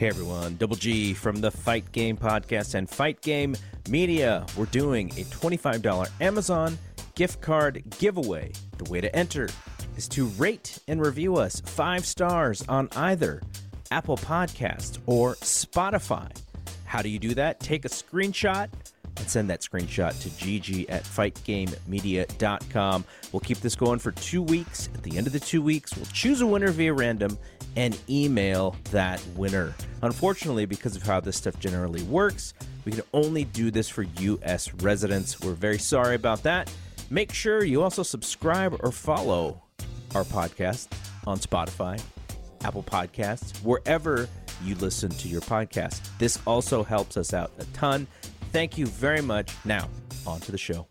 Hey everyone, Double G from the Fight Game Podcast and Fight Game Media. We're doing a $25 Amazon gift card giveaway. The way to enter is to rate and review us five stars on either Apple Podcast or Spotify. How do you do that? Take a screenshot and send that screenshot to gg at fightgamemedia.com. We'll keep this going for two weeks. At the end of the two weeks, we'll choose a winner via random and email that winner. Unfortunately, because of how this stuff generally works, we can only do this for U.S. residents. We're very sorry about that. Make sure you also subscribe or follow our podcast on Spotify, Apple Podcasts, wherever you listen to your podcast. This also helps us out a ton. Thank you very much. Now, on to the show.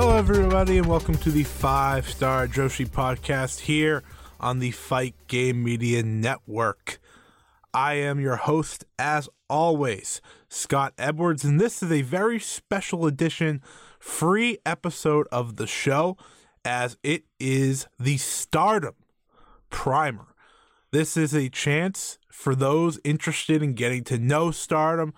Hello, everybody, and welcome to the Five Star Joshi podcast here on the Fight Game Media Network. I am your host, as always, Scott Edwards, and this is a very special edition, free episode of the show, as it is the Stardom Primer. This is a chance for those interested in getting to know Stardom,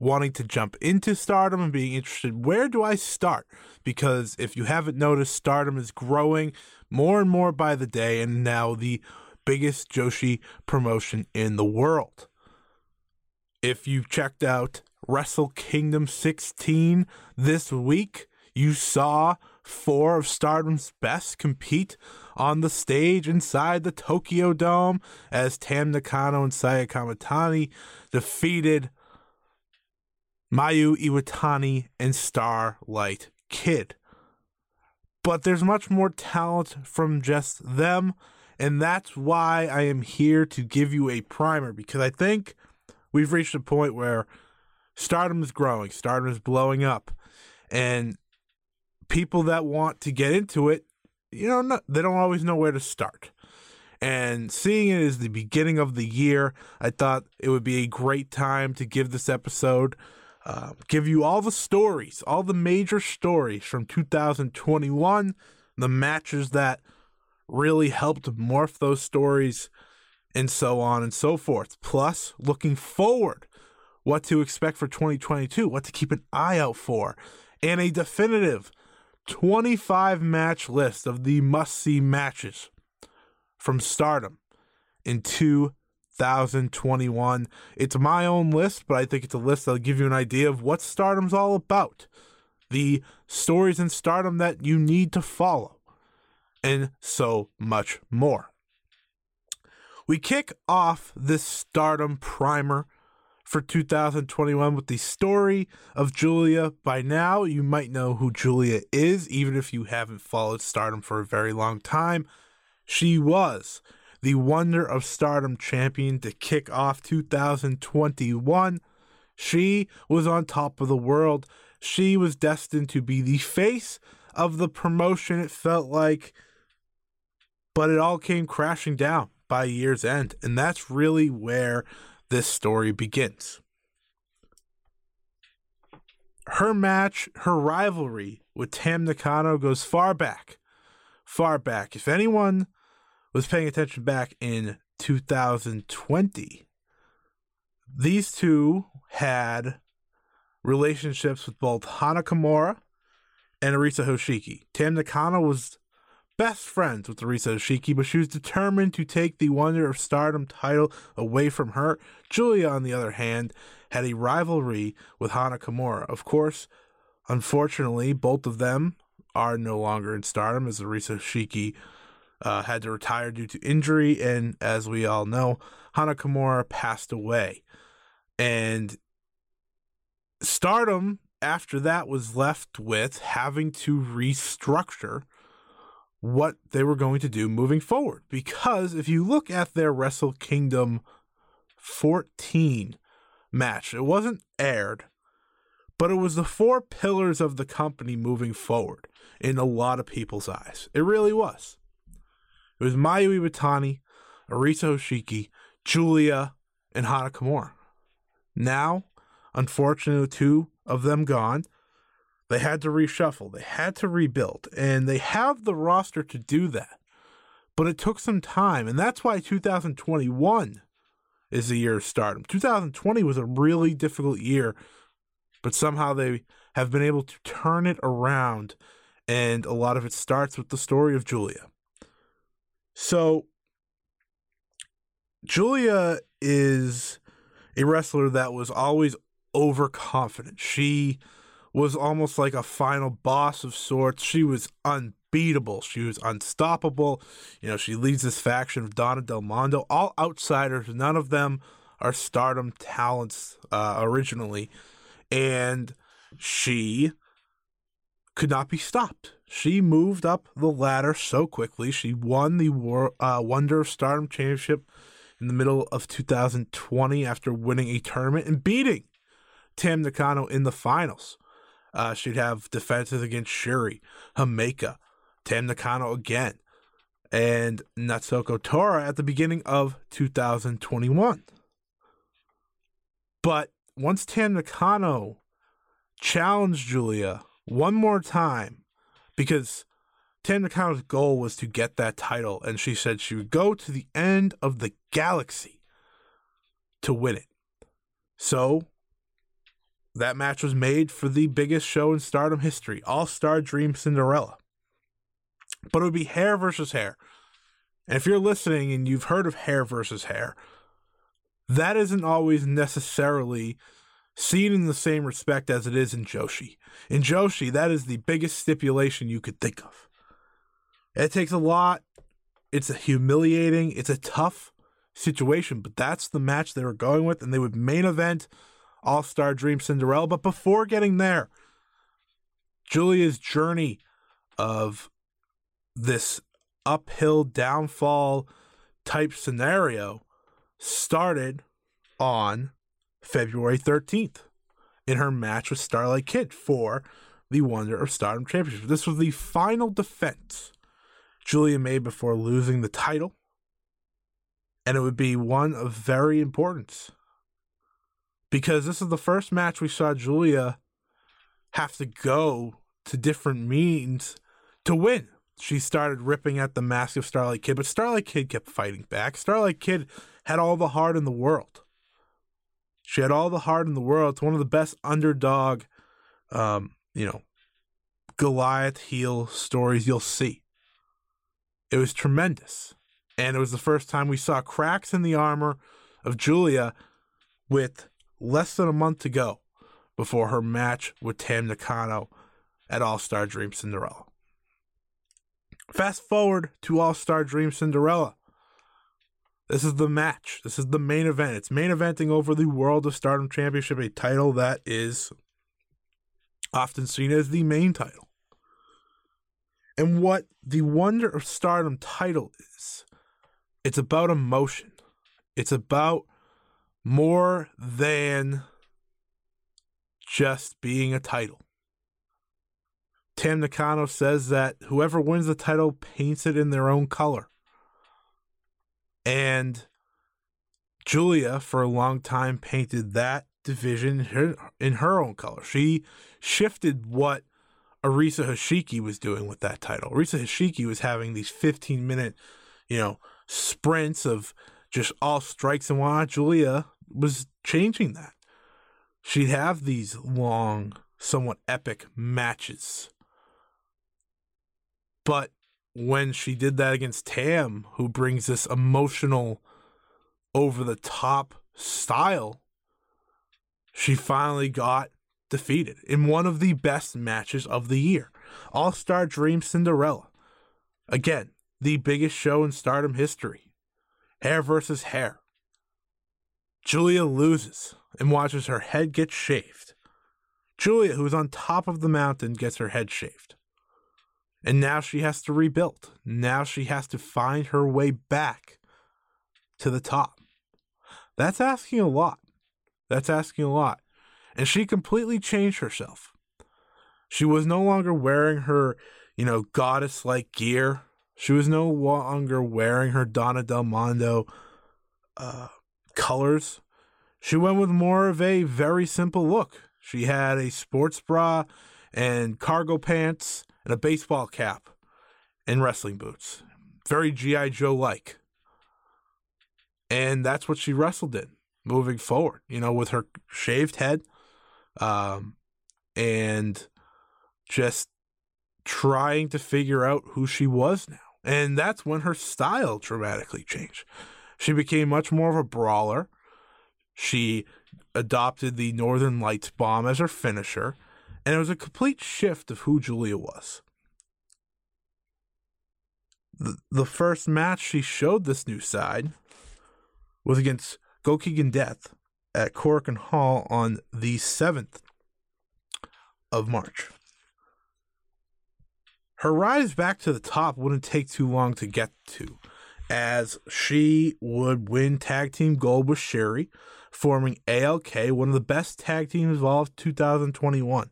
wanting to jump into Stardom, and being interested. Where do I start? Because if you haven't noticed, Stardom is growing more and more by the day, and now the biggest Joshi promotion in the world. If you checked out Wrestle Kingdom 16 this week, you saw four of Stardom's best compete on the stage inside the Tokyo Dome as Tam Nakano and Saya Kamitani defeated Mayu Iwatani and Starlight Kid. But there's much more talent from just them, and that's why I am here to give you a primer because I think we've reached a point where stardom is growing, stardom is blowing up, and people that want to get into it, you know, not, they don't always know where to start. And seeing it as the beginning of the year, I thought it would be a great time to give this episode, uh, give you all the stories, all the major stories from 2021, the matches that really helped morph those stories, and so on and so forth. Plus, looking forward, what to expect for 2022, what to keep an eye out for, and a definitive 25 match list of the must see matches from Stardom in 2021. It's my own list, but I think it's a list that'll give you an idea of what Stardom's all about, the stories in Stardom that you need to follow, and so much more. We kick off this Stardom primer for 2021 with the story of Giulia. By now, you might know who Giulia is, even if you haven't followed Stardom for a very long time. She was the Wonder of Stardom champion to kick off 2021. She was on top of the world. She was destined to be the face of the promotion, it felt like. But it all came crashing down by year's end. And that's really where this story begins. Her match, her rivalry with Tam Nakano goes far back. Far back. If anyone was paying attention back in 2020, these two had relationships with both Hana Kimura and Arisa Hoshiki. Tam Nakano was best friends with Arisa Hoshiki, but she was determined to take the Wonder of Stardom title away from her. Giulia, on the other hand, had a rivalry with Hana Kimura. Of course, unfortunately, both of them are no longer in Stardom as Arisa Hoshiki uh, had to retire due to injury, and as we all know, Hana Kimura passed away. And Stardom, after that, was left with having to restructure what they were going to do moving forward. Because if you look at their Wrestle Kingdom 14 match, it wasn't aired, but it was the four pillars of the company moving forward in a lot of people's eyes. It really was. It was Mayu Iwatani, Arisa Hoshiki, Giulia, and Hana. Now, unfortunately, two of them gone. They had to reshuffle. They had to rebuild, and they have the roster to do that. But it took some time, and that's why 2021 is the year of stardom. 2020 was a really difficult year, but somehow they have been able to turn it around, and a lot of it starts with the story of Giulia. So, Giulia is a wrestler that was always overconfident. She was almost like a final boss of sorts. She was unbeatable. She was unstoppable. You know, she leads this faction of Donna Del Mondo, all outsiders. None of them are stardom talents uh, originally. And she could not be stopped. She moved up the ladder so quickly. She won the War, uh, Wonder of Stardom Championship in the middle of 2020 after winning a tournament and beating Tam Nakano in the finals. Uh, she'd have defenses against Syuri, Himeka, Tam Nakano again, and Natsuko Tora at the beginning of 2021. But once Tam Nakano challenged Giulia one more time, because Tam Nakano's goal was to get that title, and she said she would go to the end of the galaxy to win it. So that match was made for the biggest show in stardom history All Star Dream Cinderella. But it would be hair versus hair. And if you're listening and you've heard of hair versus hair, that isn't always necessarily seen in the same respect as it is in Joshi. In Joshi, that is the biggest stipulation you could think of. It takes a lot. It's a humiliating. It's a tough situation, but that's the match they were going with, and they would main event all Star Dream Cinderella. But before getting there, Giulia's journey of this uphill downfall type scenario started on February 13th in her match with Starlight Kid for the Wonder of Stardom Championship. This was the final defense Giulia made before losing the title, and it would be one of very importance because this is the first match we saw Giulia have to go to different means to win. She started ripping at the mask of Starlight Kid, but Starlight Kid kept fighting back. Starlight Kid had all the heart in the world. She had all the heart in the world. It's one of the best underdog, um, you know, Goliath heel stories you'll see. It was tremendous. And it was the first time we saw cracks in the armor of Giulia with less than a month to go before her match with Tam Nakano at All Star Dream Cinderella. Fast forward to All Star Dream Cinderella. This is the match. This is the main event. It's main eventing over the World of Stardom Championship, a title that is often seen as the main title. And what the Wonder of Stardom title is, it's about emotion. It's about more than just being a title. Tam Nakano says that whoever wins the title paints it in their own color. And Giulia, for a long time, painted that division in her, in her own color. She shifted what Arisa Hoshiki was doing with that title. Arisa Hoshiki was having these 15 minute, you know, sprints of just all strikes and whatnot. Giulia was changing that. She'd have these long, somewhat epic matches But when she did that against Tam, who brings this emotional, over the top style, she finally got defeated in one of the best matches of the year. All Star Dream Cinderella. Again, the biggest show in stardom history. Hair versus hair. Giulia loses and watches her head get shaved. Giulia, who's on top of the mountain, gets her head shaved. And now she has to rebuild. Now she has to find her way back to the top. That's asking a lot. That's asking a lot. And she completely changed herself. She was no longer wearing her, you know, goddess like gear. She was no longer wearing her Donna Del Mondo uh, colors. She went with more of a very simple look. She had a sports bra and cargo pants and a baseball cap and wrestling boots. Very G.I. Joe like. And that's what she wrestled in moving forward, you know, with her shaved head um, and just trying to figure out who she was now. And that's when her style dramatically changed. She became much more of a brawler. She adopted the Northern Lights bomb as her finisher, and it was a complete shift of who Giulia was. The, the first match she showed this new side was against Gokigen Death at Korakuen Hall on the 7th of March. Her rise back to the top wouldn't take too long to get to, as she would win tag team gold with Syuri, forming ALK, one of the best tag teams of all of 2021.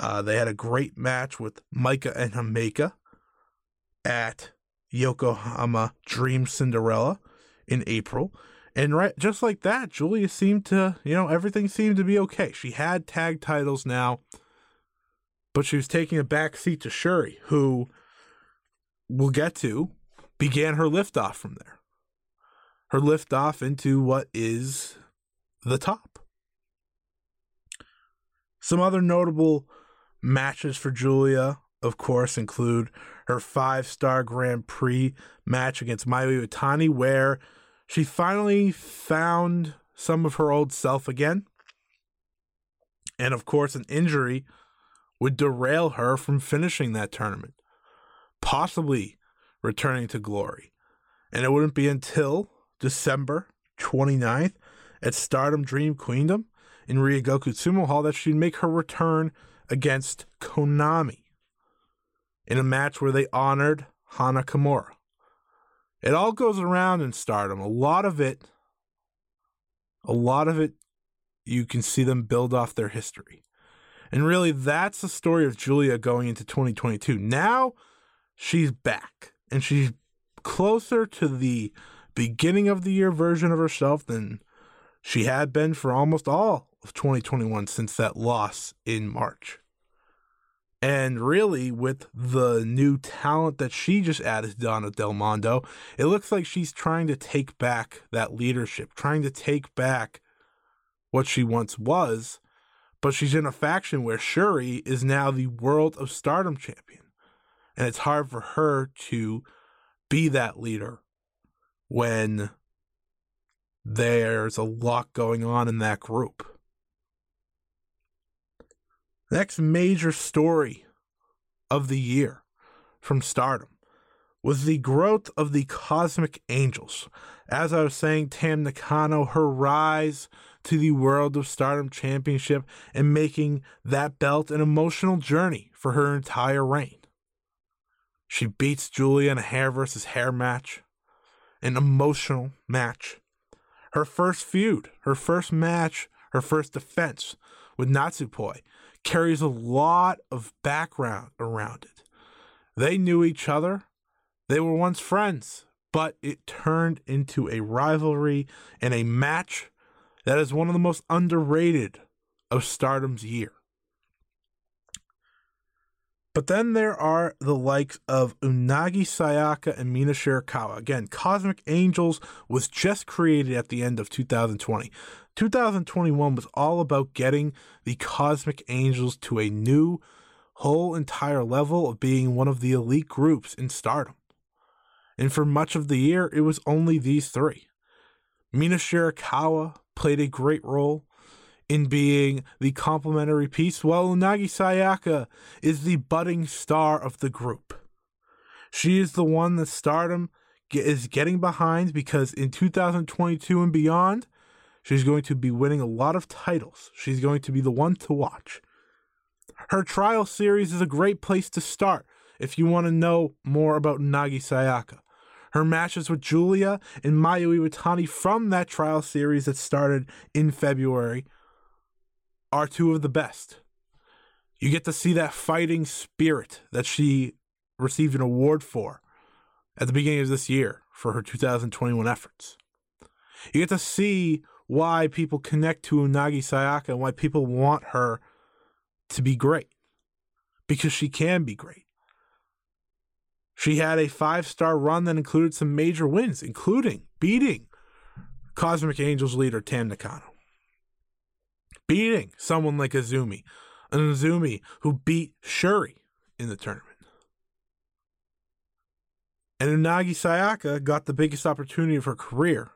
Uh, they had a great match with Maika and Himeka at Yokohama Dream Cinderella in April. And right, just like that, Giulia seemed to, you know, everything seemed to be okay. She had tag titles now, but she was taking a back seat to Syuri, who we'll get to, began her liftoff from there. Her liftoff into what is the top. Some other notable matches for Giulia, of course, include her five star Grand Prix match against Mayu Iwatani, where she finally found some of her old self again. And of course, an injury would derail her from finishing that tournament, possibly returning to glory. And it wouldn't be until December 29th at Stardom Dream Queendom in Ryogoku Sumo Hall that she'd make her return against Konami in a match where they honored Hana Kimura. It all goes around in stardom. A lot of it, a lot of it, you can see them build off their history. And really, that's the story of Giulia going into 2022. Now she's back and she's closer to the beginning of the year version of herself than she had been for almost all of 2021 since that loss in March. And really, with the new talent that she just added to Donna Del Mondo, it looks like she's trying to take back that leadership, trying to take back what she once was. But she's in a faction where Syuri is now the World of Stardom champion. And it's hard for her to be that leader when there's a lot going on in that group. Next major story of the year from Stardom was the growth of the Cosmic Angels. As I was saying, Tam Nakano, her rise to the World of Stardom Championship and making that belt an emotional journey for her entire reign. She beats Giulia in a hair versus hair match, an emotional match. Her first feud, her first match, her first defense with Natsupoi carries a lot of background around it. They knew each other, they were once friends, but it turned into a rivalry and a match that is one of the most underrated of Stardom's year. But then there are the likes of Unagi Sayaka and Mina Shirakawa. Again, Cosmic Angels was just created at the end of 2020. 2021 was all about getting the Cosmic Angels to a new whole entire level of being one of the elite groups in stardom. And for much of the year, it was only these three. Mina Shirakawa played a great role in being the complementary piece, while Unagi Sayaka is the budding star of the group. She is the one that stardom is getting behind because in 2022 and beyond, she's going to be winning a lot of titles. She's going to be the one to watch. Her trial series is a great place to start if you want to know more about Nagi Sayaka. Her matches with Giulia and Mayu Iwatani from that trial series that started in February are two of the best. You get to see that fighting spirit that she received an award for at the beginning of this year for her 2021 efforts. You get to see why people connect to Unagi Sayaka and why people want her to be great because she can be great. She had a five star run that included some major wins, including beating Cosmic Angels leader Tam Nakano, beating someone like Azumi, an Azumi who beat Syuri in the tournament. And Unagi Sayaka got the biggest opportunity of her career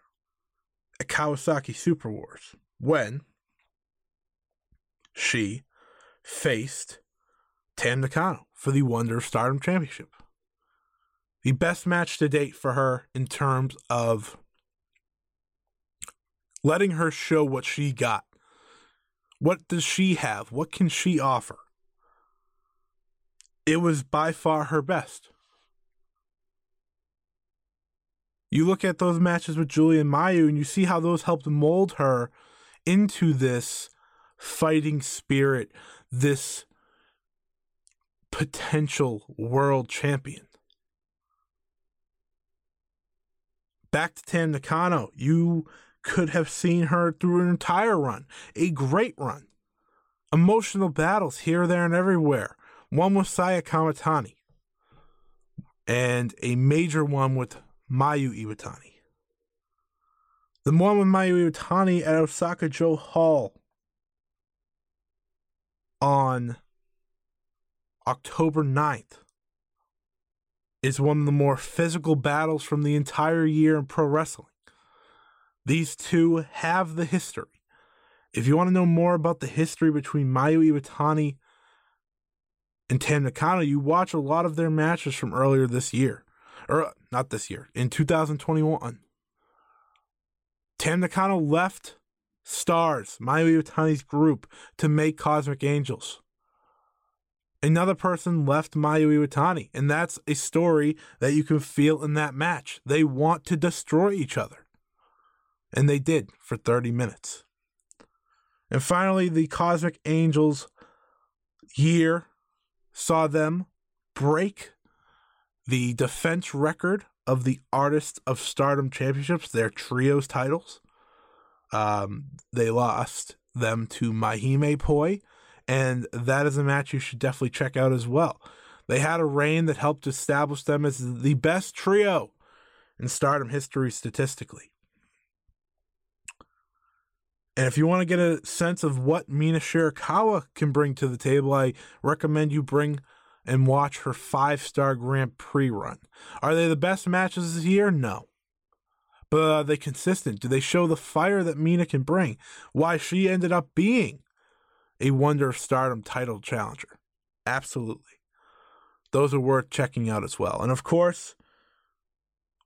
at Kawasaki Super Wars when she faced Tam Nakano for the Wonder of Stardom Championship. The best match to date for her in terms of letting her show what she got. What does she have? What can she offer? It was by far her best. You look at those matches with Julian Mayu and you see how those helped mold her into this fighting spirit, this potential world champion. Back to Tam Nakano, you could have seen her through an entire run, a great run. Emotional battles here, there, and everywhere. One with Saya Kamitani, and a major one with Mayu Iwatani. The one with Mayu Iwatani at Osaka-Jo Hall on October 9th is one of the more physical battles from the entire year in pro wrestling. These two have the history. If you want to know more about the history between Mayu Iwatani and Tam Nakano, you watch a lot of their matches from earlier this year. Or uh, not this year, in 2021. Tam Nakano left Stars, Mayu Iwatani's group, to make Cosmic Angels. Another person left Mayu Iwatani, and that's a story that you can feel in that match. They want to destroy each other. And they did for 30 minutes. And finally, the Cosmic Angels year saw them break the defense record of the Artists of Stardom Championships, their trios titles. Um, they lost them to MaiHimePoi, and that is a match you should definitely check out as well. They had a reign that helped establish them as the best trio in Stardom history statistically. And if you want to get a sense of what Mina Shirakawa can bring to the table, I recommend you bring and watch her five star Grand Prix run. Are they the best matches this year? No. But are they consistent? Do they show the fire that Mina can bring? Why she ended up being a Wonder of Stardom title challenger? Absolutely. Those are worth checking out as well. And of course,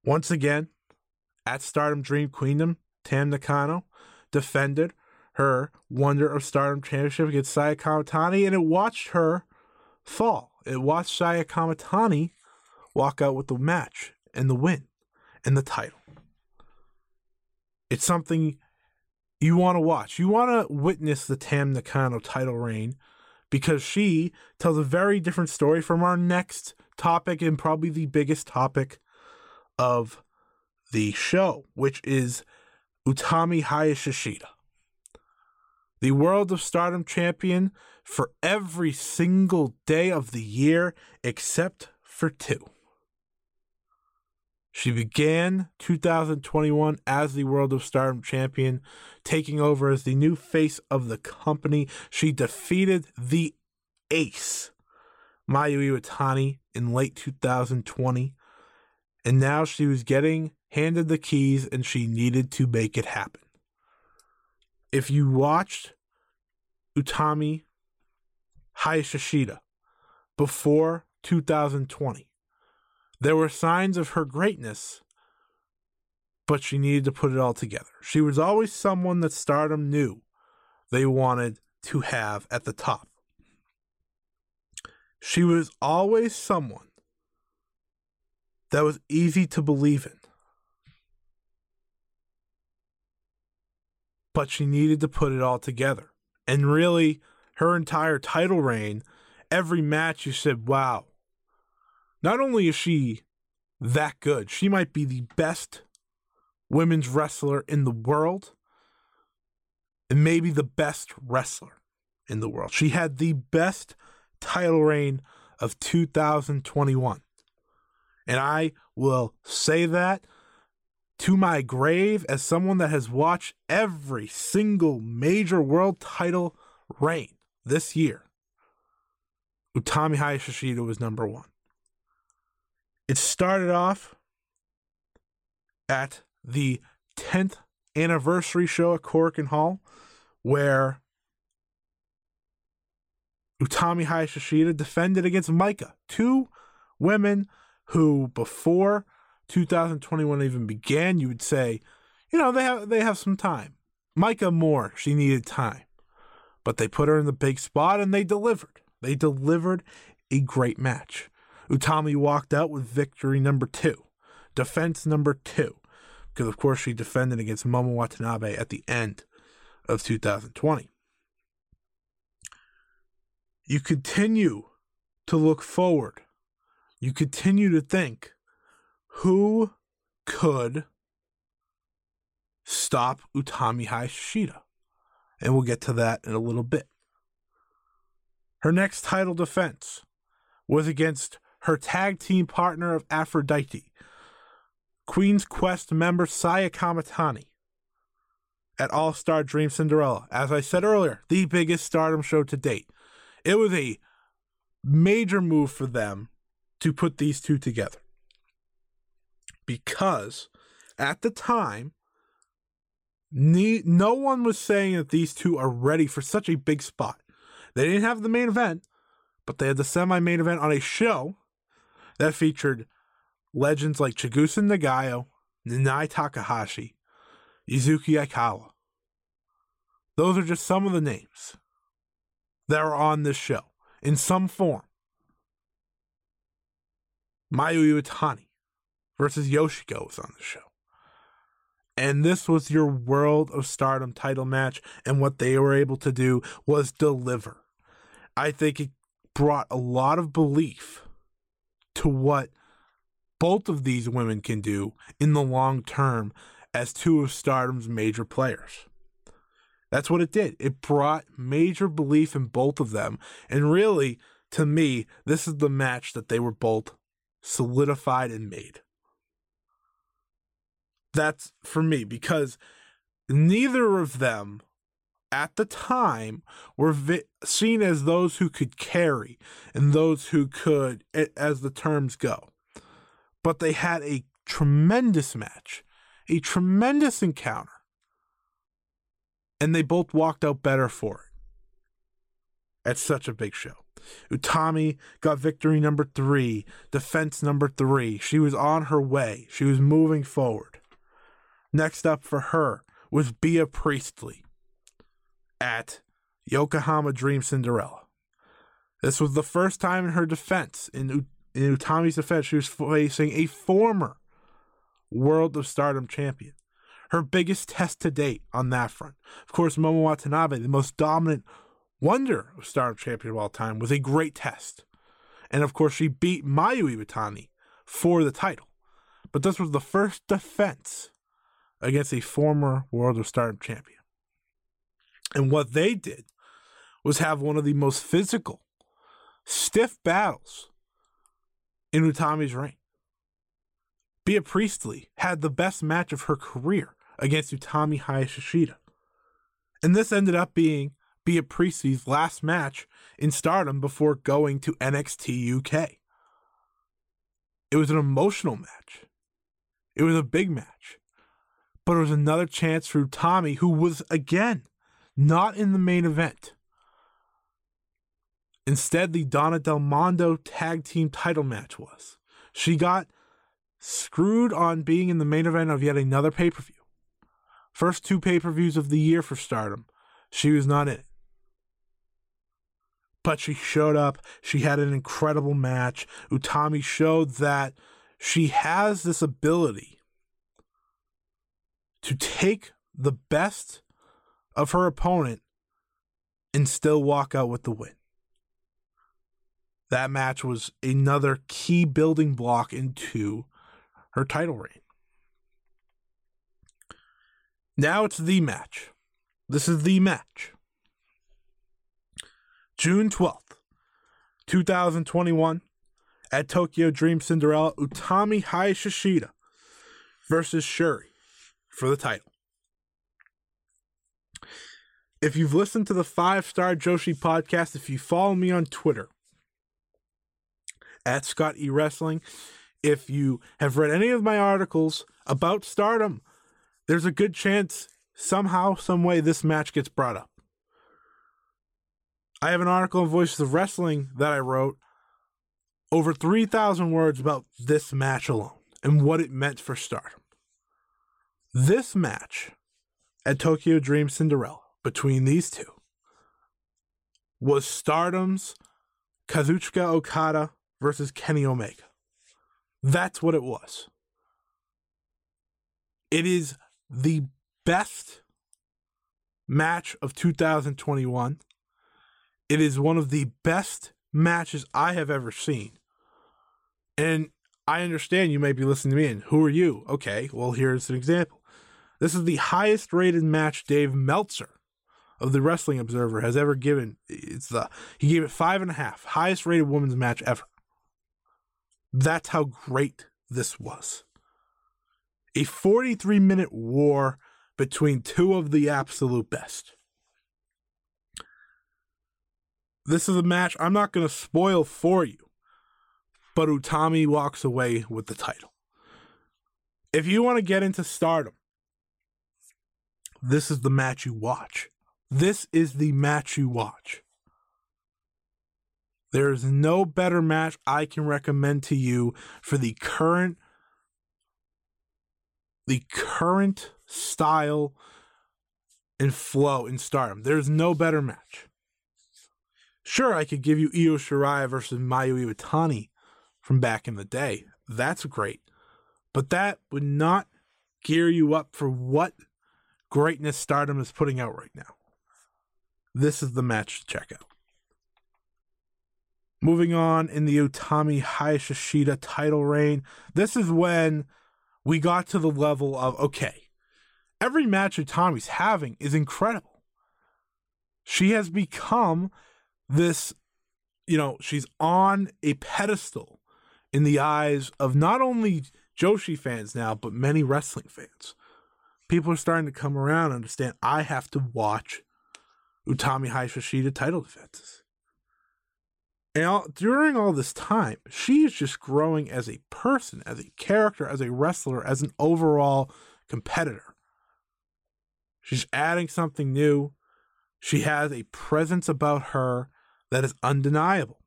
once again, at Stardom Dream Queendom, Tam Nakano defended her Wonder of Stardom Championship against Saya Kamitani, and it watched her fall. It watched Saya Kamitani walk out with the match and the win and the title. It's something you want to watch. You want to witness the Tam Nakano title reign because she tells a very different story from our next topic and probably the biggest topic of the show, which is Utami Hayashishita, the World of Stardom champion for every single day of the year except for two. She began 2021 as the World of Stardom champion, taking over as the new face of the company. She defeated the ace Mayu Iwatani in late 2020, and now she was getting handed the keys and she needed to make it happen. If you watched Utami Hayashishita before 2020, there were signs of her greatness, but she needed to put it all together. She was always someone that stardom knew they wanted to have at the top. She was always someone that was easy to believe in. But she needed to put it all together. And really, her entire title reign, every match you said, wow, not only is she that good, she might be the best women's wrestler in the world and maybe the best wrestler in the world. She had the best title reign of 2021. And I will say that to my grave as someone that has watched every single major world title reign this year. Utami Hayashishita was number one. It started off at the 10th anniversary show at Korakuen Hall, where Utami Hayashishita defended against Maika, two women who before 2021 even began, you would say, you know, they have they have some time. Maika Moore, she needed time. But they put her in the big spot and they delivered. They delivered a great match. Utami walked out with victory number two, defense number two, because of course she defended against Momo Watanabe at the end of 2020. You continue to look forward. You continue to think who could stop Utami Hayashishita? And we'll get to that in a little bit. Her next title defense was against her tag team partner of Aphrodite, Queen's Quest member Saya Kamitani, at All Star Dream Cinderella. As I said earlier, the biggest stardom show to date. It was a major move for them to put these two together. Because at the time, no one was saying that these two are ready for such a big spot. They didn't have the main event, but they had the semi main event on a show that featured legends like Chigusa Nagayo, Nanae Takahashi, Yuzuki Aikawa. Those are just some of the names that are on this show in some form. Mayu Iwatani versus Yoshiko was on the show. And this was your World of Stardom title match, and what they were able to do was deliver. I think it brought a lot of belief to what both of these women can do in the long term as two of Stardom's major players. That's what it did. It brought major belief in both of them. And really, to me, this is the match that they were both solidified and made. That's for me because neither of them at the time were vi- seen as those who could carry and those who could, as the terms go. But they had a tremendous match, a tremendous encounter and they both walked out better for it at such a big show. Utami got victory number three, defense number three. She was on her way, she was moving forward. Next up for her was Bea Priestley at Yokohama Dream Cinderella. This was the first time in her defense, in, in Utami's defense, she was facing a former World of Stardom champion her biggest test to date on that front. Of course, Momo Watanabe, the most dominant wonder of Stardom champion of all time, was a great test. And of course, she beat Mayu Iwatani for the title. But this was the first defense against a former World of Stardom champion. And what they did was have one of the most physical, stiff battles in Utami's reign. Bea Priestley had the best match of her career against Utami Hayashishita. And this ended up being Bea Priestley's last match in stardom before going to NXT UK. It was an emotional match. It was a big match. But it was another chance for Tommy, who was, again, not in the main event. Instead, the Donna Del Mondo tag team title match was. She got screwed on being in the main event of yet another pay per view. First two pay per views of the year for Stardom, she was not in it. But she showed up. She had an incredible match. Utami showed that she has this ability to take the best of her opponent and still walk out with the win. That match was another key building block into her title reign. Now it's the match. This is the match. June 12th, 2021, at Tokyo Dream Cinderella, Utami Hayashishita versus Syuri for the title. If you've listened to the Five Star Joshi podcast, if you follow me on Twitter at Scott E Wrestling, if you have read any of my articles about stardom, there's a good chance somehow, some way this match gets brought up. I have an article in Voices of Wrestling that I wrote over 3,000 words about this match alone and what it meant for stardom. This match at Tokyo Dream Cinderella between these two was Stardom's Kazuchika Okada versus Kenny Omega. That's what it was. It is the best match of 2021. It is one of the best matches I have ever seen. And I understand you may be listening to me and who are you? Okay, well, here's an example. This is the highest rated match Dave Meltzer of the Wrestling Observer has ever given. It's the he gave it five and a half, highest rated women's match ever. That's how great this was. A 43 minute war between two of the absolute best. This is a match I'm not going to spoil for you, but Utami walks away with the title. If you want to get into stardom, this is the match you watch. This is the match you watch. There is no better match I can recommend to you for the current the current style and flow in Stardom. There's no better match. Sure, I could give you Io Shirai versus Mayu Iwatani from back in the day. That's great. But that would not gear you up for what greatness Stardom is putting out right now. This is the match to check out. Moving on in the Utami Hayashishita title reign, this is when we got to the level of okay, every match Utami's having is incredible. She has become this, you know, she's on a pedestal in the eyes of not only Joshi fans now, but many wrestling fans. People are starting to come around and understand I have to watch Utami Hayashishita title defenses. And all, during all this time, she is just growing as a person, as a character, as a wrestler, as an overall competitor. She's adding something new. She has a presence about her that is undeniable.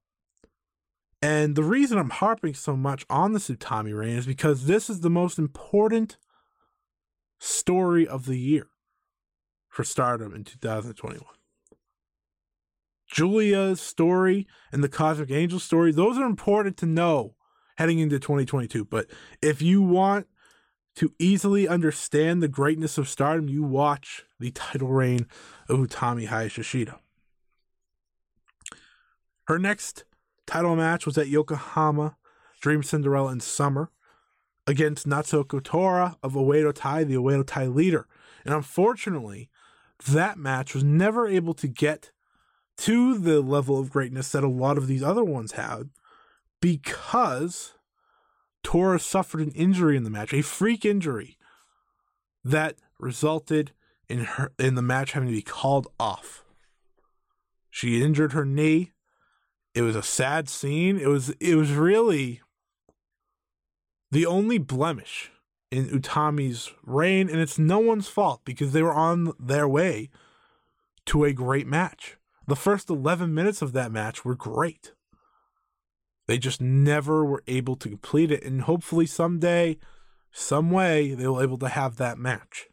And the reason I'm harping so much on the Utami reign is because this is the most important story of the year for Stardom in 2021. Giulia's story and the Cosmic Angel story, those are important to know heading into 2022. But if you want to easily understand the greatness of stardom, you watch the title reign of Utami Hayashishita. Her next title match was at Yokohama Dream Cinderella in summer against Natsuko Tora of Oedo Tai, the Oedo Tai leader. And unfortunately, that match was never able to get to the level of greatness that a lot of these other ones had because Tora suffered an injury in the match, a freak injury that resulted in her in the match having to be called off. She injured her knee. It was a sad scene. It was it was really the only blemish in Utami's reign, and it's no one's fault because they were on their way to a great match. The first 11 minutes of that match were great. They just never were able to complete it, and hopefully someday, some way, they will able to have that match.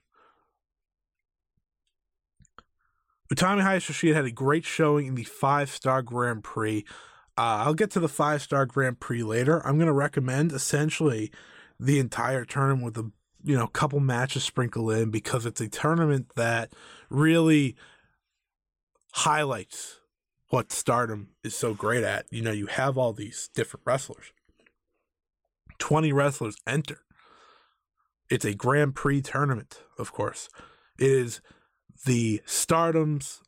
Utami Hayashishita had a great showing in the five star Grand Prix. Uh, I'll get to the five star Grand Prix later. I'm going to recommend essentially the entire tournament with a you know couple matches sprinkled in because it's a tournament that really highlights what Stardom is so great at. You know, you have all these different wrestlers. 20 wrestlers enter. It's a Grand Prix tournament, of course. It is the Stardom's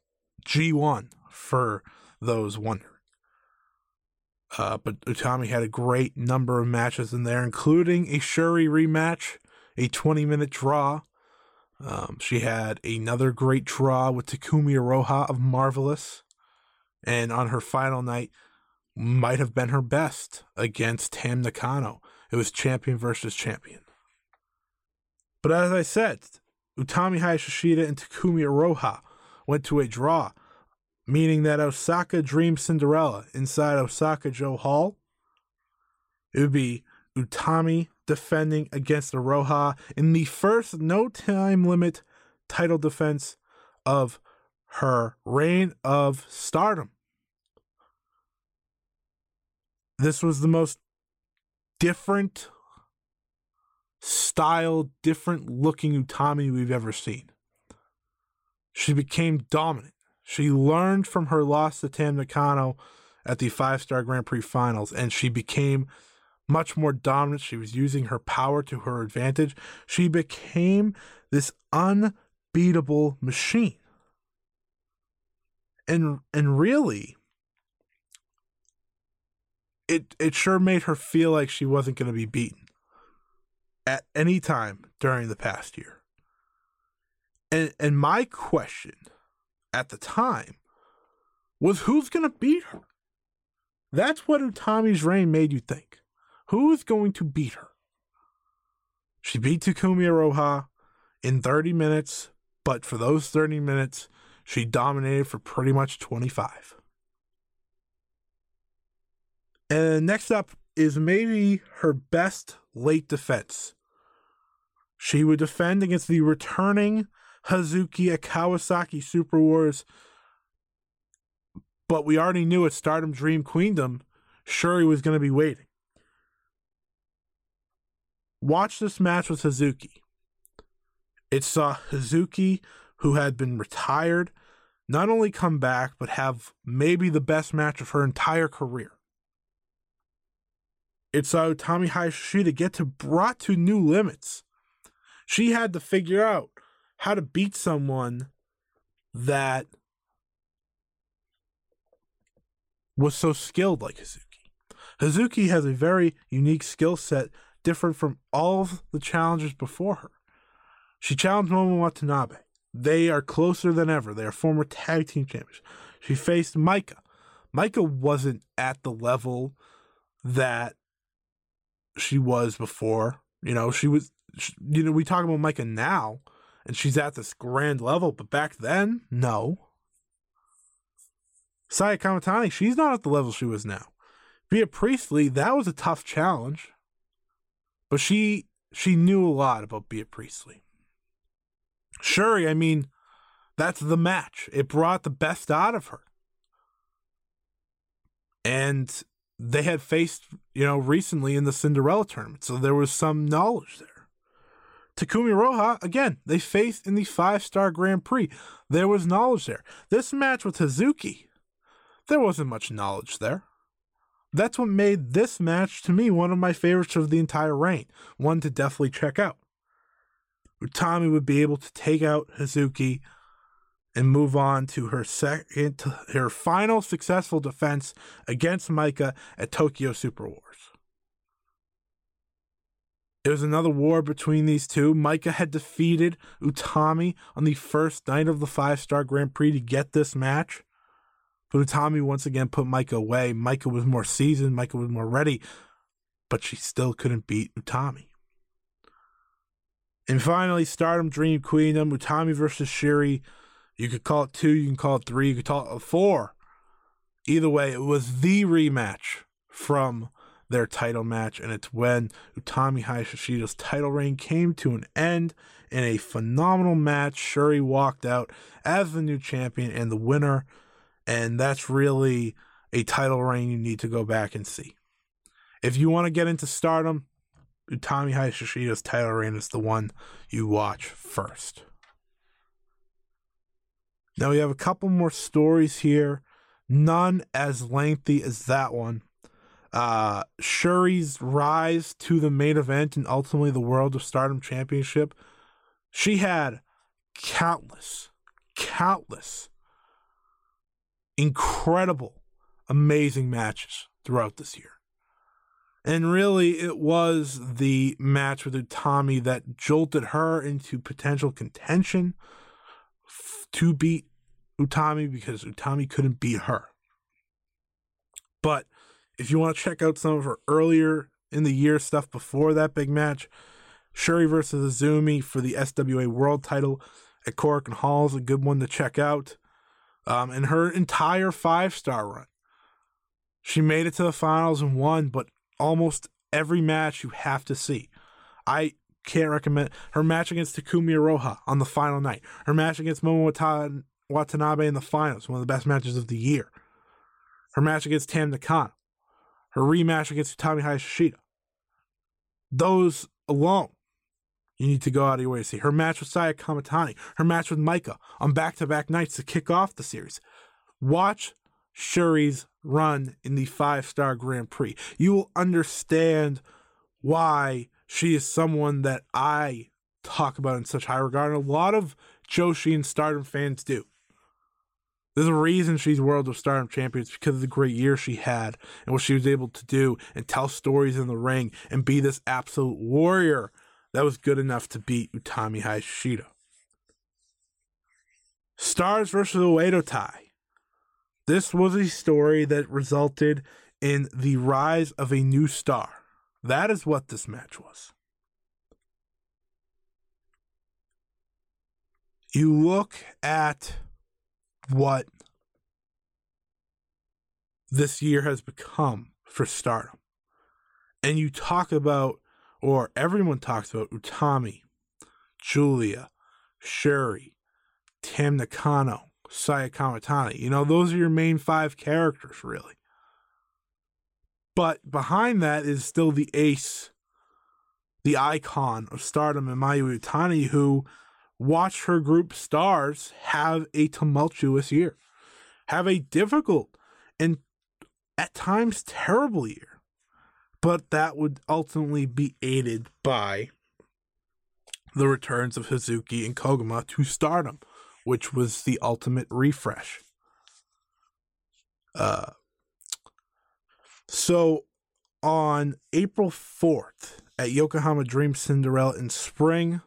G1 for those wondering. Uh, but Utami had a great number of matches in there, including a Syuri rematch, a 20 minute draw. Um, she had another great draw with Takumi Iroha of Marvelous. And on her final night, might have been her best against Tam Nakano. It was champion versus champion. But as I said, Utami Hayashishita and Takumi Iroha went to a draw, meaning that Osaka Dream Cinderella inside Osaka-Jo Hall. It would be Utami defending against Iroha in the first no time limit title defense of her reign of stardom. This was the most different style, different looking Utami we've ever seen. She became dominant. She learned from her loss to Tam Nakano at the five star Grand Prix finals, and she became much more dominant. She was using her power to her advantage. She became this unbeatable machine. And and really it it sure made her feel like she wasn't going to be beaten at any time during the past year. And and my question at the time was who's going to beat her? That's what Utami's reign made you think. Who is going to beat her? She beat Takumi Iroha in 30 minutes, but for those 30 minutes, she dominated for pretty much 25. And next up is maybe her best late defense. She would defend against the returning Hazuki at Kawasaki Super Wars. But we already knew at Stardom Dream Queendom, Syuri was going to be waiting. Watch this match with Hazuki. It saw Hazuki, who had been retired, not only come back, but have maybe the best match of her entire career. It saw Utami Hayashishita get to brought to new limits she had to figure out how to beat someone that was so skilled like Hazuki. Hazuki has a very unique skill set, different from all of the challengers before her. She challenged Momo Watanabe. They are closer than ever. They are former tag team champions. She faced Maika. Maika wasn't at the level that she was before. You know, she was you know, we talk about Maika now, and she's at this grand level, but back then, no. Saya Kamitani, she's not at the level she was now. Bea Priestley, that was a tough challenge, but she she knew a lot about Bea Priestley. Syuri, I mean, that's the match. It brought the best out of her. And they had faced, you know, recently in the Cinderella tournament. So there was some knowledge there. Takumi Iroha, again, they faced in the five star Grand Prix. There was knowledge there. This match with Hazuki, there wasn't much knowledge there. That's what made this match, to me, one of my favorites of the entire reign. One to definitely check out. Utami would be able to take out Hazuki and move on to her second, her final successful defense against Maika at Tokyo Super Wars. It was another war between these two. Maika had defeated Utami on the first night of the five star Grand Prix to get this match. But Utami once again put Maika away. Maika was more seasoned, Maika was more ready, but she still couldn't beat Utami. And finally, Stardom Dream Queendom, um, Utami versus Syuri. You could call it two, you can call it three, you could call it four. Either way, it was the rematch from their title match, and it's when Utami Hayashishita's title reign came to an end in a phenomenal match. Syuri walked out as the new champion and the winner, and that's really a title reign you need to go back and see. If you want to get into stardom, Utami Hayashishita's title reign is the one you watch first. Now we have a couple more stories here, none as lengthy as that one. Uh, Syuri's rise to the main event and ultimately the World of Stardom Championship. She had countless, countless, incredible, amazing matches throughout this year. And really, it was the match with Utami that jolted her into potential contention f- to beat Utami because Utami couldn't beat her. But if you want to check out some of her earlier in the year stuff before that big match, Syuri versus Azumi for the SWA World title at Korakuen Hall is a good one to check out. Um, and her entire five star run. She made it to the finals and won, but almost every match you have to see. I can't recommend her match against Takumi Iroha on the final night. Her match against Momo Watanabe in the finals, one of the best matches of the year. Her match against Tam Nakano. Her rematch against Utami Hayashishita. Those alone, you need to go out of your way to see. Her match with Saya Kamitani. Her match with Maika on back-to-back nights to kick off the series. Watch Syuri's run in the five star Grand Prix. You will understand why she is someone that I talk about in such high regard. And a lot of Joshi and Stardom fans do. There's a reason she's World of Stardom champion. It's because of the great year she had and what she was able to do and tell stories in the ring and be this absolute warrior that was good enough to beat Utami Hayashishita. Stars versus Oedo Tai. This was a story that resulted in the rise of a new star. That is what this match was. You look at what this year has become for stardom, and you talk about, or everyone talks about Utami, Giulia, Syuri, Tam Nakano, Saya Kamitani. You know, those are your main five characters, really. But behind that is still the ace, the icon of stardom and Mayu Iwatani, who watched her group stars have a tumultuous year, have a difficult and at times terrible year. But that would ultimately be aided by the returns of Hazuki and Koguma to stardom which was the ultimate refresh. Uh, so on April 4th at Yokohama Dream Cinderella in spring,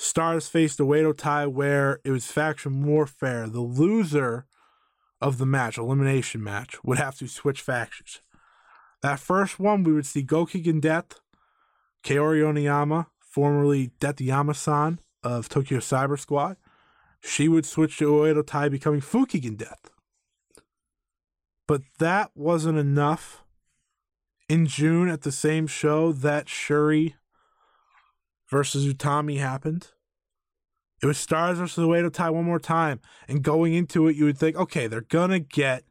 Stars faced a Oedo Tai where it was faction warfare. The loser of the match, elimination match, would have to switch factions. That first one, we would see Gokigen Death, Kaori Oniyama, formerly Death Yama-san of Tokyo Cyber Squad, she would switch to Oedo Tai, becoming Fukigen Death. But that wasn't enough. In June, at the same show, that Syuri versus Utami happened. It was Stars versus Oedo Tai one more time. And going into it, you would think, okay, they're going to get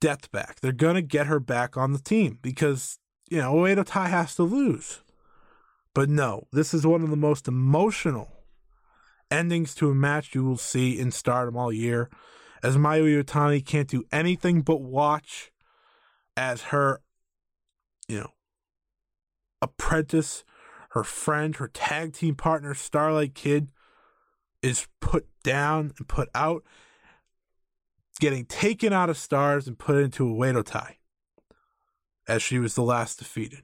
Death back. They're going to get her back on the team because, you know, Oedo Tai has to lose. But no, this is one of the most emotional endings to a match you will see in stardom all year, as Mayu Iwatani can't do anything but watch as her, you know, apprentice, her friend, her tag team partner, Starlight Kid, is put down and put out, getting taken out of stars and put into a Oedo Tai, as she was the last defeated.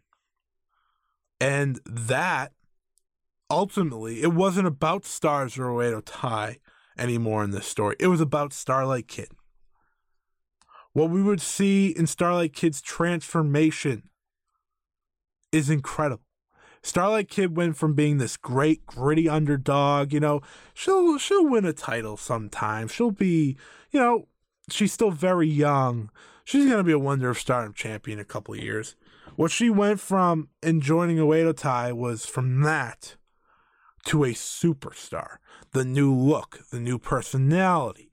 And that ultimately, it wasn't about Stars or Oedo Tai anymore in this story. It was about Starlight Kid. What we would see in Starlight Kid's transformation is incredible. Starlight Kid went from being this great gritty underdog, you know, she'll she'll win a title sometime. She'll be, you know, she's still very young. She's gonna be a Wonder of Stardom champion in a couple years. What she went from in joining Oedo Tai was from that to a superstar. The new look, the new personality,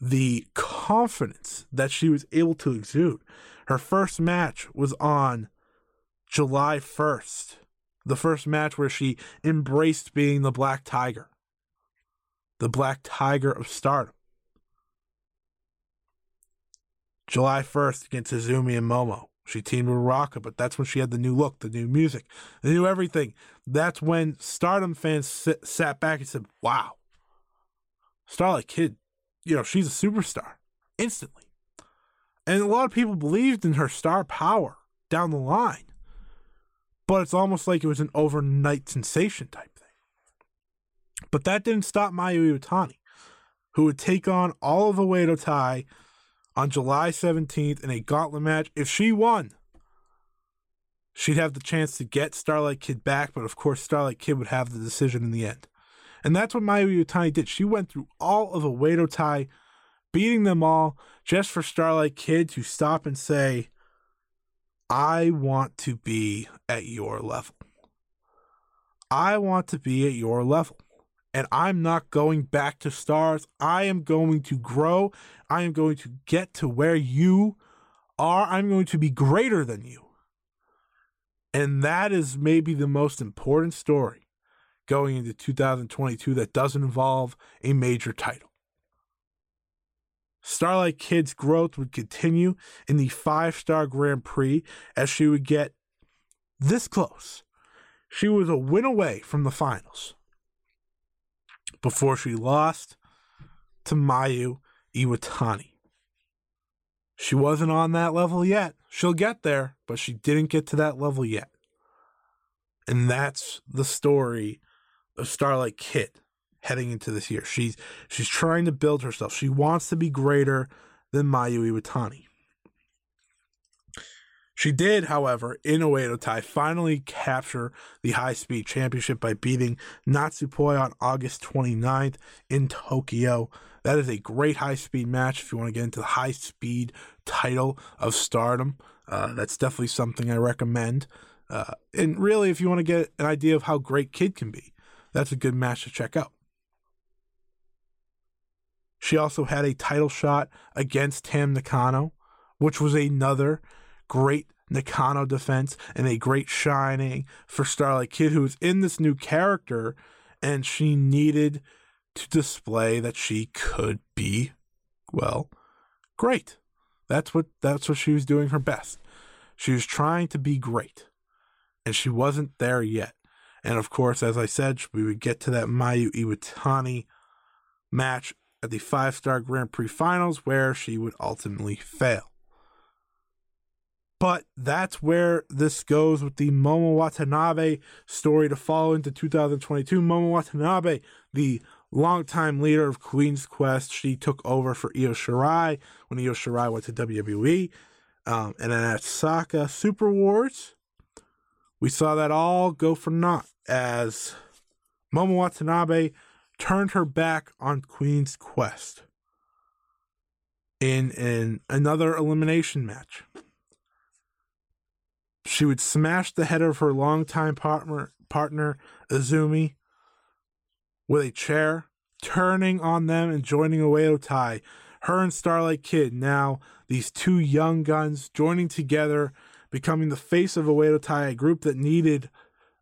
the confidence that she was able to exude. Her first match was on July 1st the first match where she embraced being the Black Tiger, the Black Tiger of Stardom. July 1st against Azumi and Momo. She teamed with Ruaka, but that's when she had the new look, the new music, the new everything. That's when Stardom fans sit, sat back and said, wow, Starlight Kid, you know, she's a superstar instantly. And a lot of people believed in her star power down the line but it's almost like it was an overnight sensation type thing. But that didn't stop Mayu Iwatani, who would take on all of Oedo Tai on July 17th in a gauntlet match. If she won, she'd have the chance to get Starlight Kid back, but of course, Starlight Kid would have the decision in the end. And that's what Mayu Iwatani did. She went through all of Oedo Tai, beating them all just for Starlight Kid to stop and say, I want to be at your level. I want to be at your level. And I'm not going back to stars. I am going to grow. I am going to get to where you are. I'm going to be greater than you. And that is maybe the most important story going into 2022 that doesn't involve a major title. Starlight Kid's growth would continue in the five star Grand Prix as she would get this close. She was a win away from the finals before she lost to Mayu Iwatani. She wasn't on that level yet. She'll get there, but she didn't get to that level yet. And that's the story of Starlight Kid heading into this year. She's she's trying to build herself. She wants to be greater than Mayu Iwatani. She did, however, in Oedo Tai, finally capture the high speed championship by beating Natsupoi on August 29th in Tokyo. That is a great high speed match if you want to get into the high speed title of stardom. Uh, that's definitely something I recommend. Uh, and really, if you want to get an idea of how great Kid can be, that's a good match to check out. She also had a title shot against Tam Nakano, which was another great Nakano defense and a great shining for Starlight Kid, who was in this new character, and she needed to display that she could be, well, great. That's what that's what she was doing her best. She was trying to be great, and she wasn't there yet. And of course, as I said, we would get to that Mayu Iwatani match at the five star Grand Prix finals, where she would ultimately fail. But that's where this goes with the Momo Watanabe story to follow into 2022. Momo Watanabe, the longtime leader of Queen's Quest, she took over for Io Shirai when Io Shirai went to WWE. Um, and then at Saka Super Wars, we saw that all go for naught as Momo Watanabe turned her back on Queen's Quest in, in another elimination match. She would smash the head of her longtime partner, partner Azumi with a chair, turning on them and joining Oedo Tai. Her and Starlight Kid, now these two young guns joining together, becoming the face of Oedo Tai, a group that needed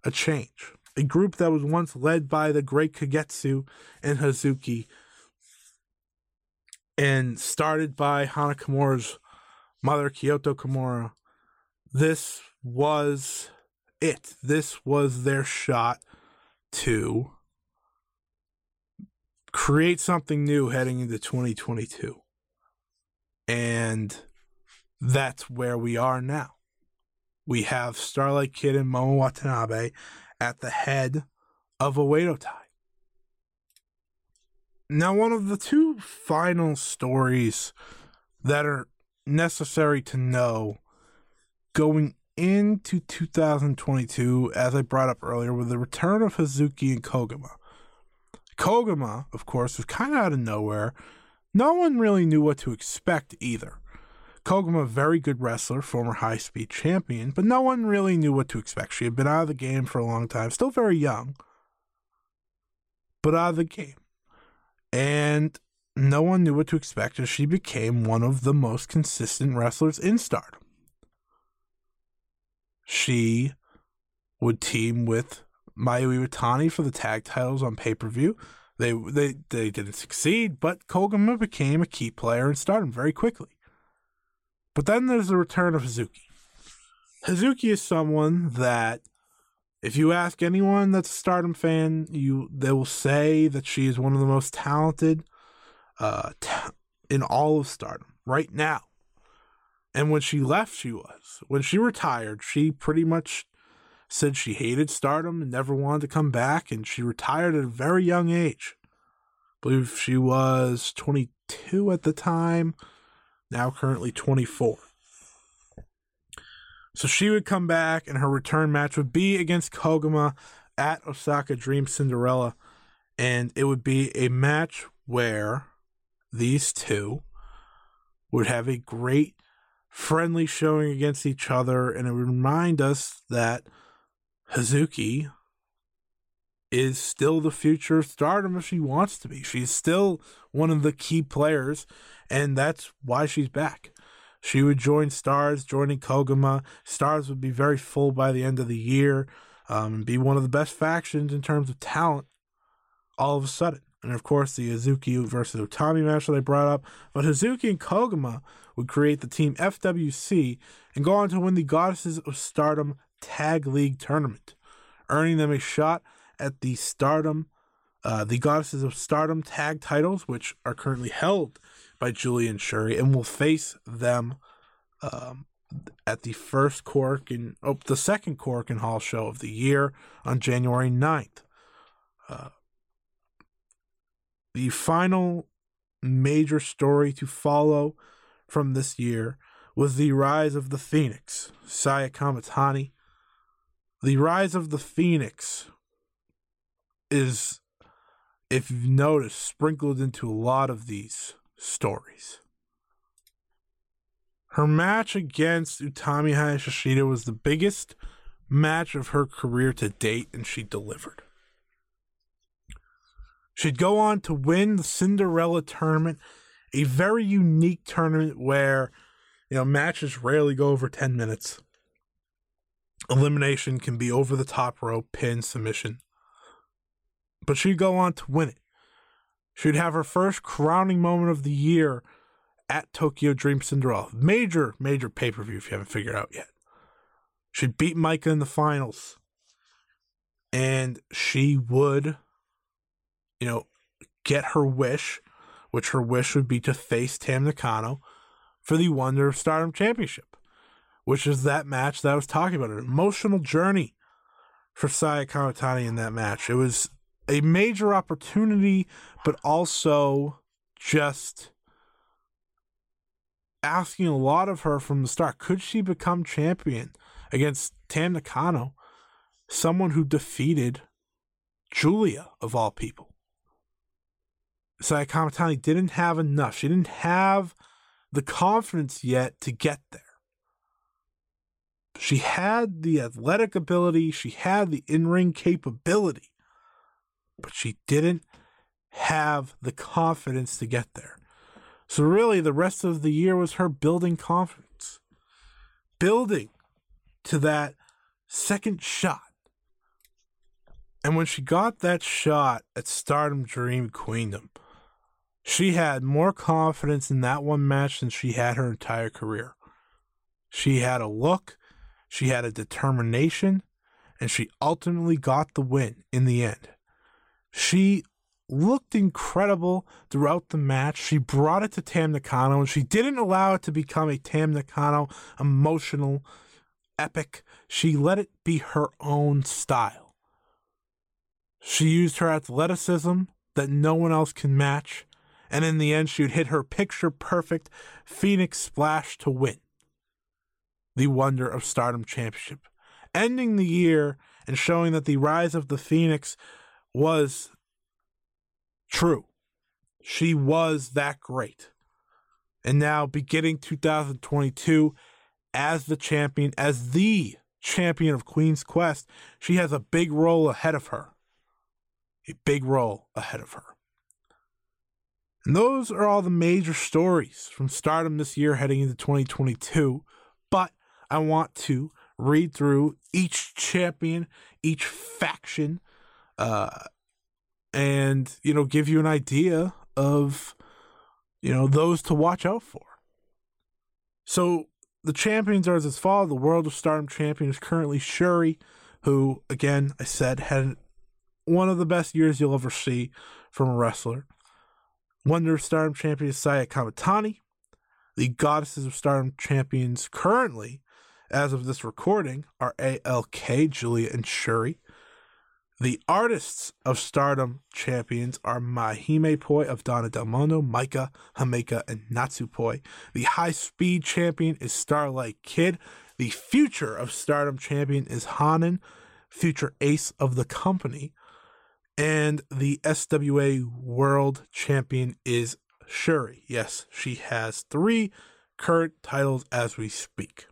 a change a group that was once led by the great Kagetsu and Hazuki and started by Hana Kimura's mother, Kyoko Kimura. This was it. This was their shot to create something new heading into 2022. And that's where we are now. We have Starlight Kid and Momo Watanabe at the head of Oedo Tai. Now, one of the two final stories that are necessary to know going into 2022, as I brought up earlier, with the return of Hazuki and Koguma. Koguma, of course, was kind of out of nowhere. No one really knew what to expect either. Koguma, very good wrestler, former high speed champion, but no one really knew what to expect. She had been out of the game for a long time, still very young, but out of the game. And no one knew what to expect as she became one of the most consistent wrestlers in Stardom. She would team with Mayu Iwatani for the tag titles on pay per view. They, they they didn't succeed, but Koguma became a key player in Stardom very quickly. But then there's the return of Hazuki. Hazuki is someone that, if you ask anyone that's a Stardom fan, you they will say that she is one of the most talented uh, in all of Stardom right now. And when she left, she was. When she retired, she pretty much said she hated Stardom and never wanted to come back, and she retired at a very young age. I believe she was 22 at the time now currently 24. So she would come back, and her return match would be against Koguma at Osaka Dream Cinderella. And it would be a match where these two would have a great friendly showing against each other. And it would remind us that Hazuki is still the future stardom if she wants to be. She's still one of the key players and that's why she's back. She would join Stars, joining Koguma. Stars would be very full by the end of the year, um, and be one of the best factions in terms of talent. All of a sudden, and of course the Hazuki versus Utami match that I brought up. But Hazuki and Koguma would create the team FWC and go on to win the Goddesses of Stardom Tag League tournament, earning them a shot at the Stardom, uh, the Goddesses of Stardom tag titles, which are currently held by Giulia and Syuri, and will face them um, at the first Korakuen, oh, the second Korakuen Hall show of the year on January 9th. Uh, the final major story to follow from this year was the rise of the Phoenix, Saya Kamitani. The rise of the Phoenix is, if you've noticed, sprinkled into a lot of these stories. Her match against Utami Hayashishita was the biggest match of her career to date, and she delivered. She'd go on to win the Cinderella tournament, a very unique tournament where, you know, matches rarely go over 10 minutes. Elimination can be over the top rope, pin, submission. But she'd go on to win it. She'd have her first crowning moment of the year at Tokyo Dream Cinderella. Major, major pay per view if you haven't figured out yet. She'd beat Maika in the finals. And she would, you know, get her wish, which her wish would be to face Tam Nakano for the Wonder of Stardom Championship, which is that match that I was talking about. An emotional journey for Saya Kamitani in that match. It was a major opportunity, but also just asking a lot of her from the start. Could she become champion against Tam Nakano, someone who defeated Giulia, of all people? Saya Kamitani didn't have enough. She didn't have the confidence yet to get there. She had the athletic ability, she had the in ring capability but she didn't have the confidence to get there. So, really, the rest of the year was her building confidence, building to that second shot. And when she got that shot at Stardom Dream Queendom, she had more confidence in that one match than she had her entire career. She had a look, she had a determination, and she ultimately got the win in the end. She looked incredible throughout the match. She brought it to Tam Nakano and she didn't allow it to become a Tam Nakano emotional epic. She let it be her own style. She used her athleticism that no one else can match And in the end, she would hit her picture perfect Phoenix splash to win the Wonder of Stardom Championship, ending the year and showing that the rise of the Phoenix was true. She was that great. And now, beginning 2022, as the champion, as the champion of Queen's Quest, she has a big role ahead of her. A big role ahead of her. And those are all the major stories from Stardom this year heading into 2022. But I want to read through each champion, each faction, uh, and you know, give you an idea of you know those to watch out for. So the champions are as follows: the World of Stardom champion is currently Syuri, who again I said had one of the best years you'll ever see from a wrestler. Wonder of Stardom champion is Saya Kamitani. The Goddesses of Stardom champions currently as of this recording, are ALK, Giulia, and Syuri. The artists of Stardom champions are MaiHimePoi of Donna Del Mondo, Maika, Himeka, and Natsupoi. The high speed champion is Starlight Kid. The future of Stardom champion is Hanan, future ace of the company. And the SWA World Champion is Syuri. Yes, she has three current titles as we speak.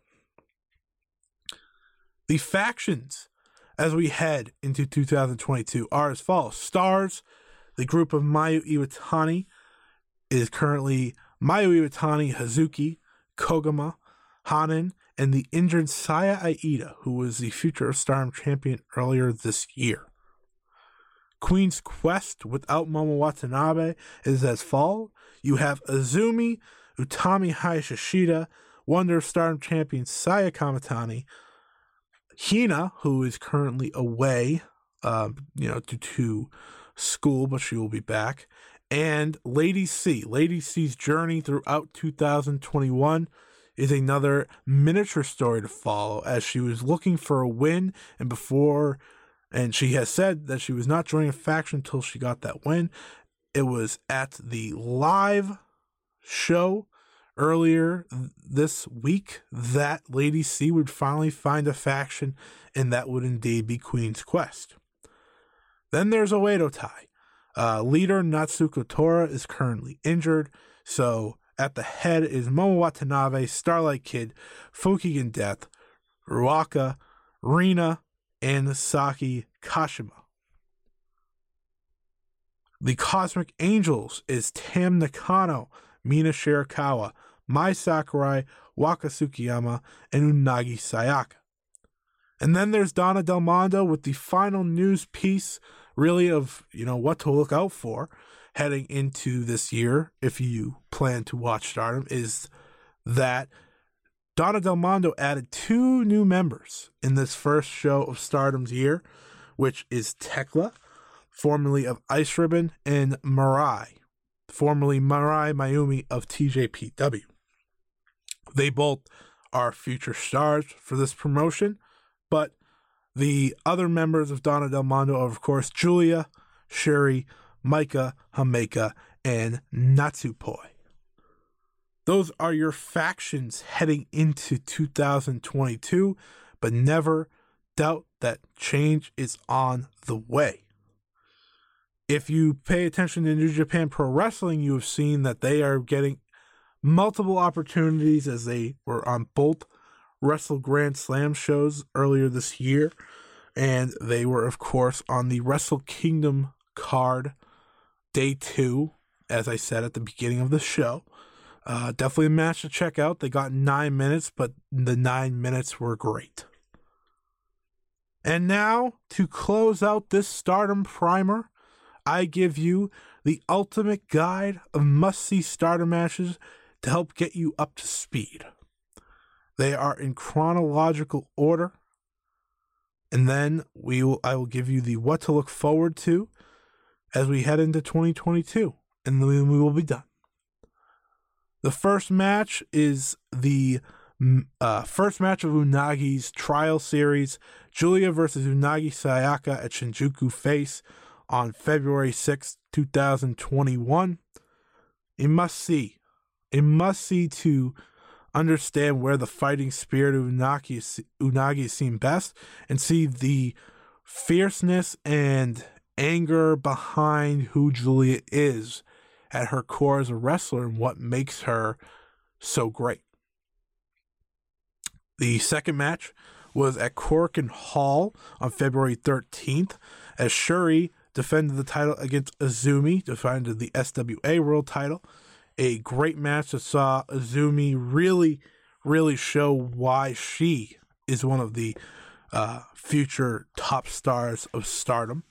The factions as we head into 2022 are as follows Stars, the group of Mayu Iwatani is currently Mayu Iwatani, Hazuki, Koguma, Hanan, and the injured Saya Iida, who was the future Stardom champion earlier this year. Queen's Quest without Momo Watanabe is as follows. You have Azumi, Utami Hayashishita, Wonder of Stardom champion Saya Kamitani, Hina, who is currently away, uh, you know, due to school, but she will be back. And Lady C. Lady C's journey throughout 2021 is another miniature story to follow as she was looking for a win and before and she has said that she was not joining a faction until she got that win. It was at the live show earlier this week that Lady C would finally find a faction, and that would indeed be Queen's Quest. Then there's Oedo Tai. Uh, leader Natsuko Tora is currently injured, so at the head is Momo Watanabe, Starlight Kid, Fukigen Death, Ruaka, Rina, and Saki Kashima. The Cosmic Angels is Tam Nakano, Mina Shirakawa, Mai Sakurai, Waka Tsukiyama, and Unagi Sayaka. And then there's Donna Del Mondo with the final news piece, really, of you know what to look out for heading into this year, if you plan to watch Stardom, is that Donna Del Mondo added two new members in this first show of Stardom's year, which is Tekla, formerly of Ice Ribbon, and Mirai, formerly Mirai Maiumi of TJPW. They both are future stars for this promotion, but the other members of Donna Del Mondo are, of course, Giulia, Syuri, Maika, Himeka, and Natsupoi. Those are your factions heading into 2022, but never doubt that change is on the way. If you pay attention to New Japan Pro Wrestling, you have seen that they are getting multiple opportunities as they were on both Wrestle Grand Slam shows earlier this year. And they were, of course, on the Wrestle Kingdom card day two, as I said at the beginning of the show. Uh, definitely a match to check out. They got nine minutes, but the nine minutes were great. And now, to close out this stardom primer, I give you the ultimate guide of must see stardom matches to help get you up to speed. They are in chronological order. And then we will I will give you the what to look forward to as we head into 2022 and then we will be done. The first match is the uh, first match of Unagi's trial series, Giulia versus Unagi Sayaka at Shinjuku Face on February 6, 2021. a must see, a must see to understand where the fighting spirit of Unagi Unagi is seen best and see the fierceness and anger behind who Giulia is at her core as a wrestler and what makes her so great. The second match was at Korakuen Hall on February 13th as Syuri defended the title against Azumi, defended the SWA World title. A great match that saw Azumi really, really show why she is one of the uh, future top stars of stardom.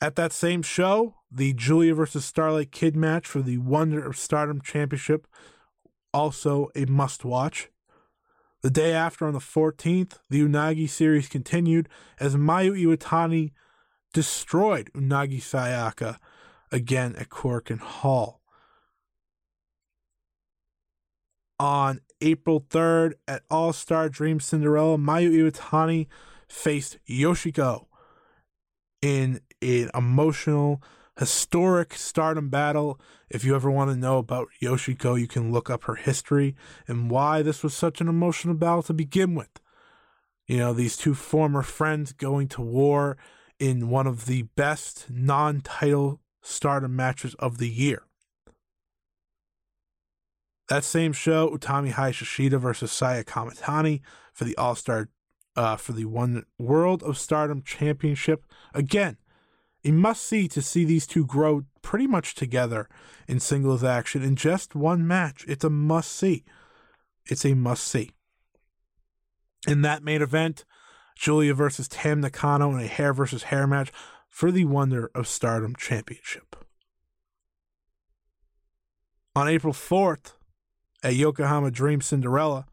At that same show, the Giulia versus Starlight Kid match for the Wonder of Stardom Championship, also a must watch. The day after, on the 14th, the Unagi series continued as Mayu Iwatani destroyed Unagi Sayaka again at Korakuen Hall. On April 3rd at All Star Dream Cinderella, Mayu Iwatani faced Yoshiko in an emotional, historic stardom battle. If you ever want to know about Yoshiko, you can look up her history and why this was such an emotional battle to begin with. You know, these two former friends going to war in one of the best non title stardom matches of the year. That same show, Utami Hayashishita versus Saya Kamitani for the All Star, uh, for the One World of Stardom Championship. Again, a must see to see these two grow pretty much together in singles action in just one match. It's a must see. It's a must see. In that main event, Giulia versus Tam Nakano in a hair versus hair match for the Wonder of Stardom Championship. On April 4th, at Yokohama Dream Cinderella,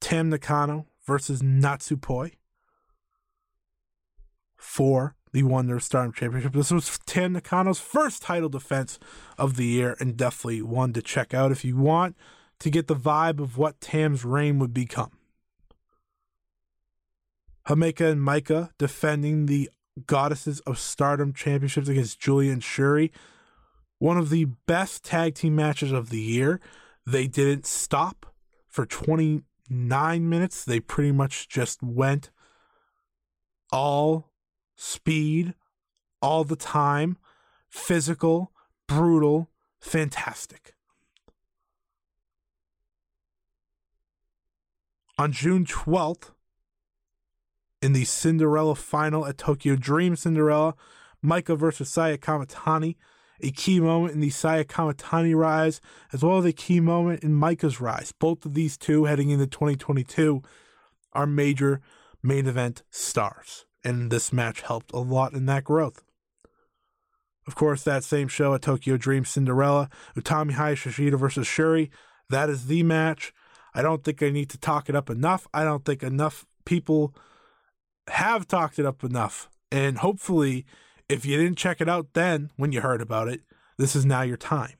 Tam Nakano versus Natsupoi for the Wonder Stardom Championship. This was Tam Nakano's first title defense of the year and definitely one to check out if you want to get the vibe of what Tam's reign would become. Himeka and Maika defending the Goddesses of Stardom championships against Giulia and Syuri. One of the best tag team matches of the year. They didn't stop for 29 minutes. They pretty much just went all speed, all the time, physical, brutal, fantastic. On June 12th, in the Cinderella final at Tokyo Dream Cinderella, Maika versus Saya Kamitani, a key moment in the Saya Kamitani rise, as well as a key moment in Maika's rise. Both of these two heading into 2022 are major main event stars, and this match helped a lot in that growth. Of course, that same show at Tokyo Dream Cinderella, Utami Hayashishita versus Syuri, that is the match. I don't think I need to talk it up enough. I don't think enough people have talked it up enough. And hopefully, if you didn't check it out then when you heard about it, this is now your time.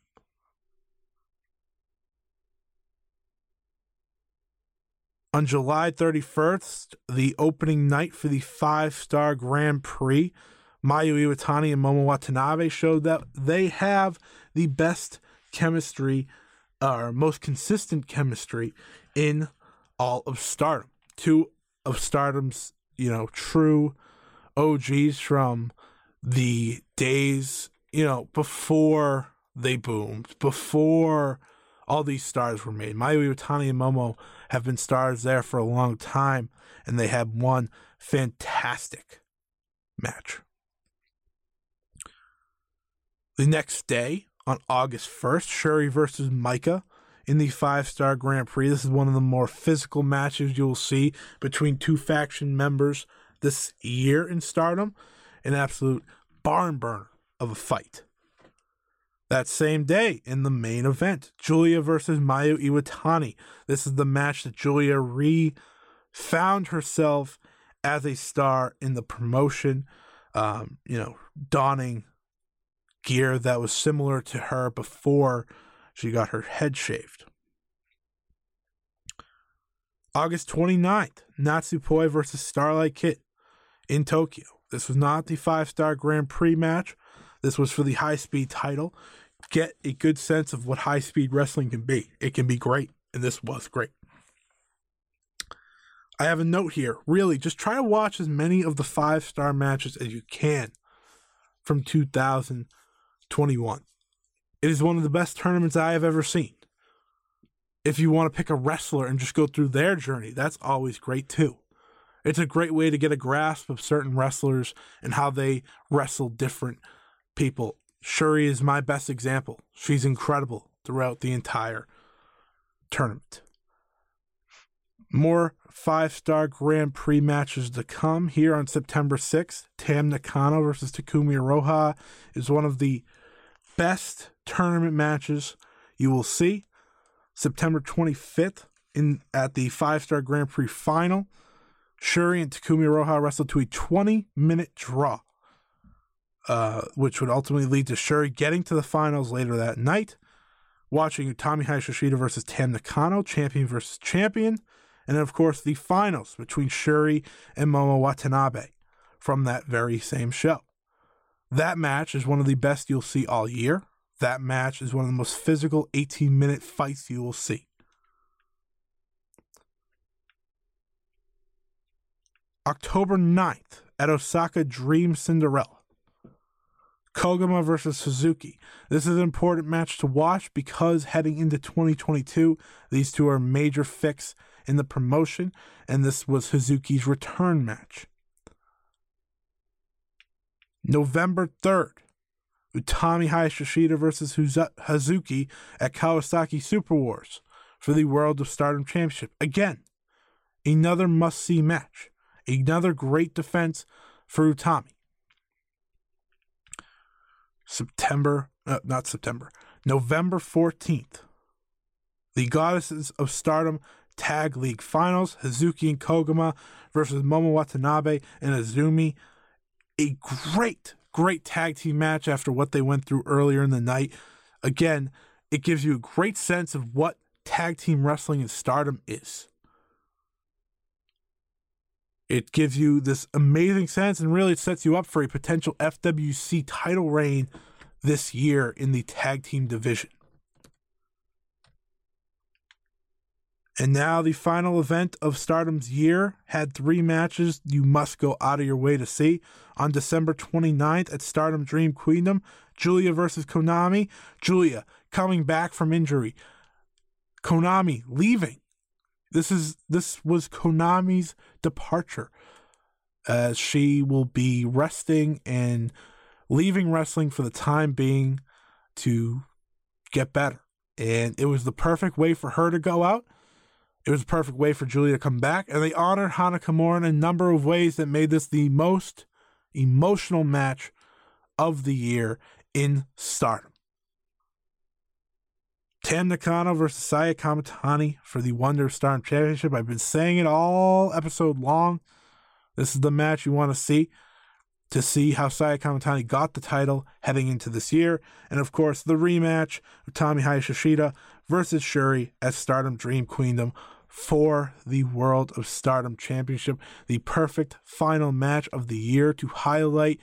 On July 31st, the opening night for the five star Grand Prix, Mayu Iwatani and Momo Watanabe showed that they have the best chemistry or most consistent chemistry in all of stardom. Two of stardom's you know, true OGs from the days, you know, before they boomed, before all these stars were made. Mayu Iwatani and Momo have been stars there for a long time, and they had one fantastic match. The next day, on August 1st, Syuri versus Maika in the five star Grand Prix. This is one of the more physical matches you'll see between two faction members this year in stardom. An absolute barn burner of a fight. That same day in the main event, Giulia versus Mayu Iwatani. This is the match that Giulia re found herself as a star in the promotion, um, you know, donning gear that was similar to her before she got her head shaved. August 29th, Natsupoi versus Starlight Kid in Tokyo. This was not the five star Grand Prix match. This was for the high speed title. get a good sense of what high speed wrestling can be. It can be great, and this was great. I have a note here. Really, just try to watch as many of the five star matches as you can from 2021. It is one of the best tournaments I have ever seen. If you want to pick a wrestler and just go through their journey, that's always great too. It's a great way to get a grasp of certain wrestlers and how they wrestle different people. Syuri is my best example. She's incredible throughout the entire tournament. More five star Grand Prix matches to come here on September 6th. Tam Nakano versus Takumi Iroha is one of the best tournament matches you will see. September 25th in at the five star Grand Prix final. Syuri and Takumi Iroha wrestled to a 20 minute draw, uh, which would ultimately lead to Syuri getting to the finals later that night. Watching Utami Hayashishita versus Tam Nakano, champion versus champion. And then, of course, the finals between Syuri and Momo Watanabe from that very same show. That match is one of the best you'll see all year. That match is one of the most physical 18 minute fights you will see. October 9th at Osaka Dream Cinderella. Koguma versus Suzuki. This is an important match to watch because heading into 2022, these two are a major fix in the promotion, and this was Suzuki's return match. November 3rd, Utami Hayashishita versus Hazuki at Kawasaki Super Wars for the World of Stardom Championship. Again, another must see match. Another great defense for Utami. September, uh, not September, November 14th. The Goddesses of Stardom Tag League Finals, Hazuki and Koguma versus Momo Watanabe and Azumi. A great, great tag team match after what they went through earlier in the night. Again, it gives you a great sense of what tag team wrestling in stardom is. It gives you this amazing sense and really sets you up for a potential FWC title reign this year in the tag team division. And now the final event of Stardom's year had three matches you must go out of your way to see. On December 29th at Stardom Dream Queendom, Giulia versus Konami. Giulia coming back from injury. Konami leaving. This is this was Konami's departure as she will be resting and leaving wrestling for the time being to get better. And it was the perfect way for her to go out it was a perfect way for Giulia to come back, and they honored Hana Kimura in a number of ways that made this the most emotional match of the year in Stardom. Tam Nakano versus Saya Kamitani for the Wonder Stardom Championship. I've been saying it all episode long. This is the match you want to see to see how Saya Kamitani got the title heading into this year. And of course, the rematch of Utami Hayashishita versus Syuri at Stardom Dream Queendom for the World of Stardom Championship, the perfect final match of the year to highlight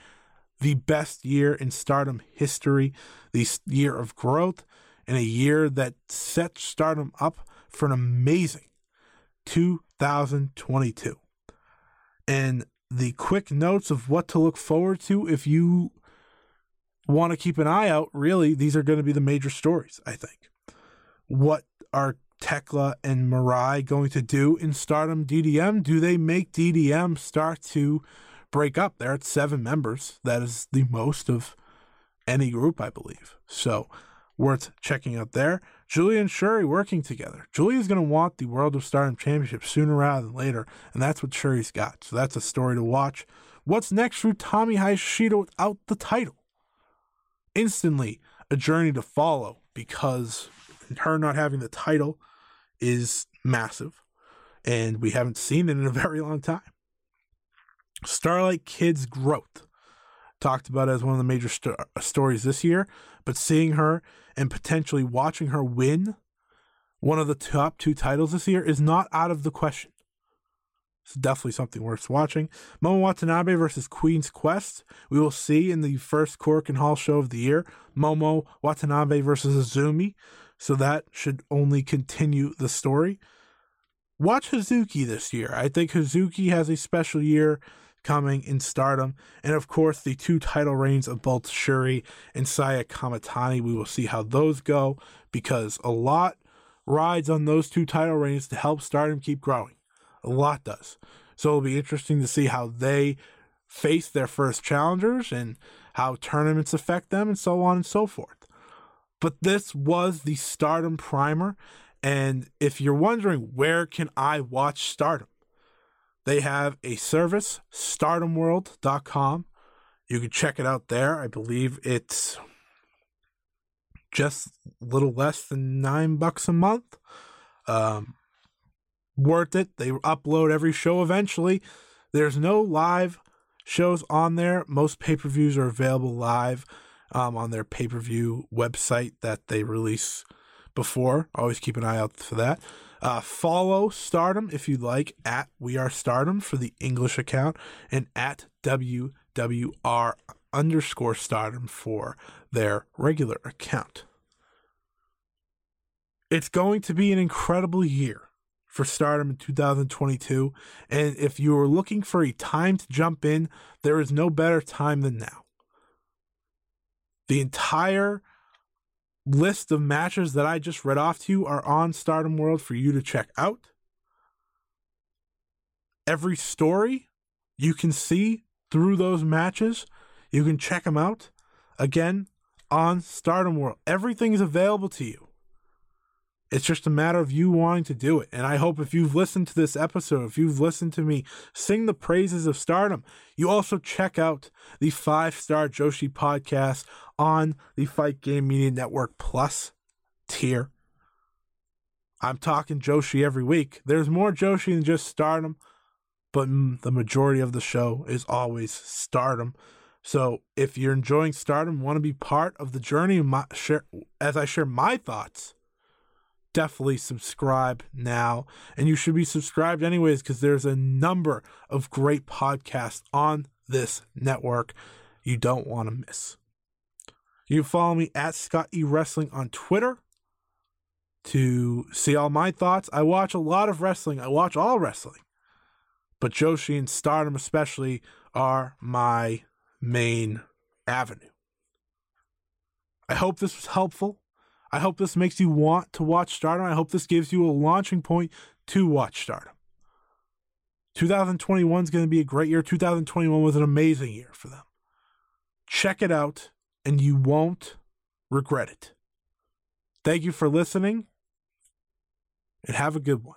the best year in Stardom history, the year of growth, and a year that set Stardom up for an amazing 2022. And the quick notes of what to look forward to if you want to keep an eye out, really, these are going to be the major stories, I think what are Tekla and Mirai going to do in Stardom DDM? Do they make DDM start to break up? They're at seven members. That is the most of any group, I believe. So worth checking out there. Giulia and Syuri working together. Giulia's going to want the World of Stardom Championship sooner rather than later, and that's what Syuri's got. So that's a story to watch. What's next for Utami Hayashishita without the title? Instantly a journey to follow because her not having the title is massive, and we haven't seen it in a very long time. Starlight Kid's growth talked about as one of the major st- uh, stories this year, but seeing her and potentially watching her win one of the top two titles this year is not out of the question. It's definitely something worth watching. Momo Watanabe versus Queen's Quest. We will see in the first Korakuen Hall show of the year. Momo Watanabe versus Azumi. So that should only continue the story. Watch Hazuki this year. I think Hazuki has a special year coming in stardom. And of course, the two title reigns of both Syuri and Saya Kamitani. We will see how those go because a lot rides on those two title reigns to help stardom keep growing. A lot does. So it'll be interesting to see how they face their first challengers and how tournaments affect them and so on and so forth. But this was the Stardom primer. And if you're wondering where can I watch Stardom, they have a service, stardomworld.com. You can check it out there. I believe it's just a little less than nine bucks a month. Um, worth it. They upload every show eventually. There's no live shows on there. Most pay per views are available live um, on their pay per view website that they release before. Always keep an eye out for that. Uh, follow Stardom if you'd like at We Are Stardom for the English account and at WWR underscore Stardom for their regular account. It's going to be an incredible year for Stardom in 2022. And if you are looking for a time to jump in, there is no better time than now. The entire list of matches that I just read off to you are on Stardom World for you to check out. Every story you can see through those matches, you can check them out again on Stardom World. Everything is available to you. It's just a matter of you wanting to do it. And I hope if you've listened to this episode, if you've listened to me sing the praises of stardom, you also check out the five star Joshi podcast on the Fight Game Media Network Plus tier. I'm talking Joshi every week. There's more Joshi than just stardom, but the majority of the show is always stardom. So if you're enjoying stardom, want to be part of the journey, my, share, as I share my thoughts definitely subscribe now. And you should be subscribed anyways because there's a number of great podcasts on this network you don't want to miss. You can follow me at Scott E Wrestling on Twitter to see all my thoughts. I watch a lot of wrestling. I watch all wrestling. But Joshi and Stardom especially are my main avenue. I hope this was helpful. I hope this makes you want to watch Stardom. I hope this gives you a launching point to watch Stardom. 2021 is going to be a great year. 2021 was an amazing year for them. Check it out, and you won't regret it. Thank you for listening, and have a good one.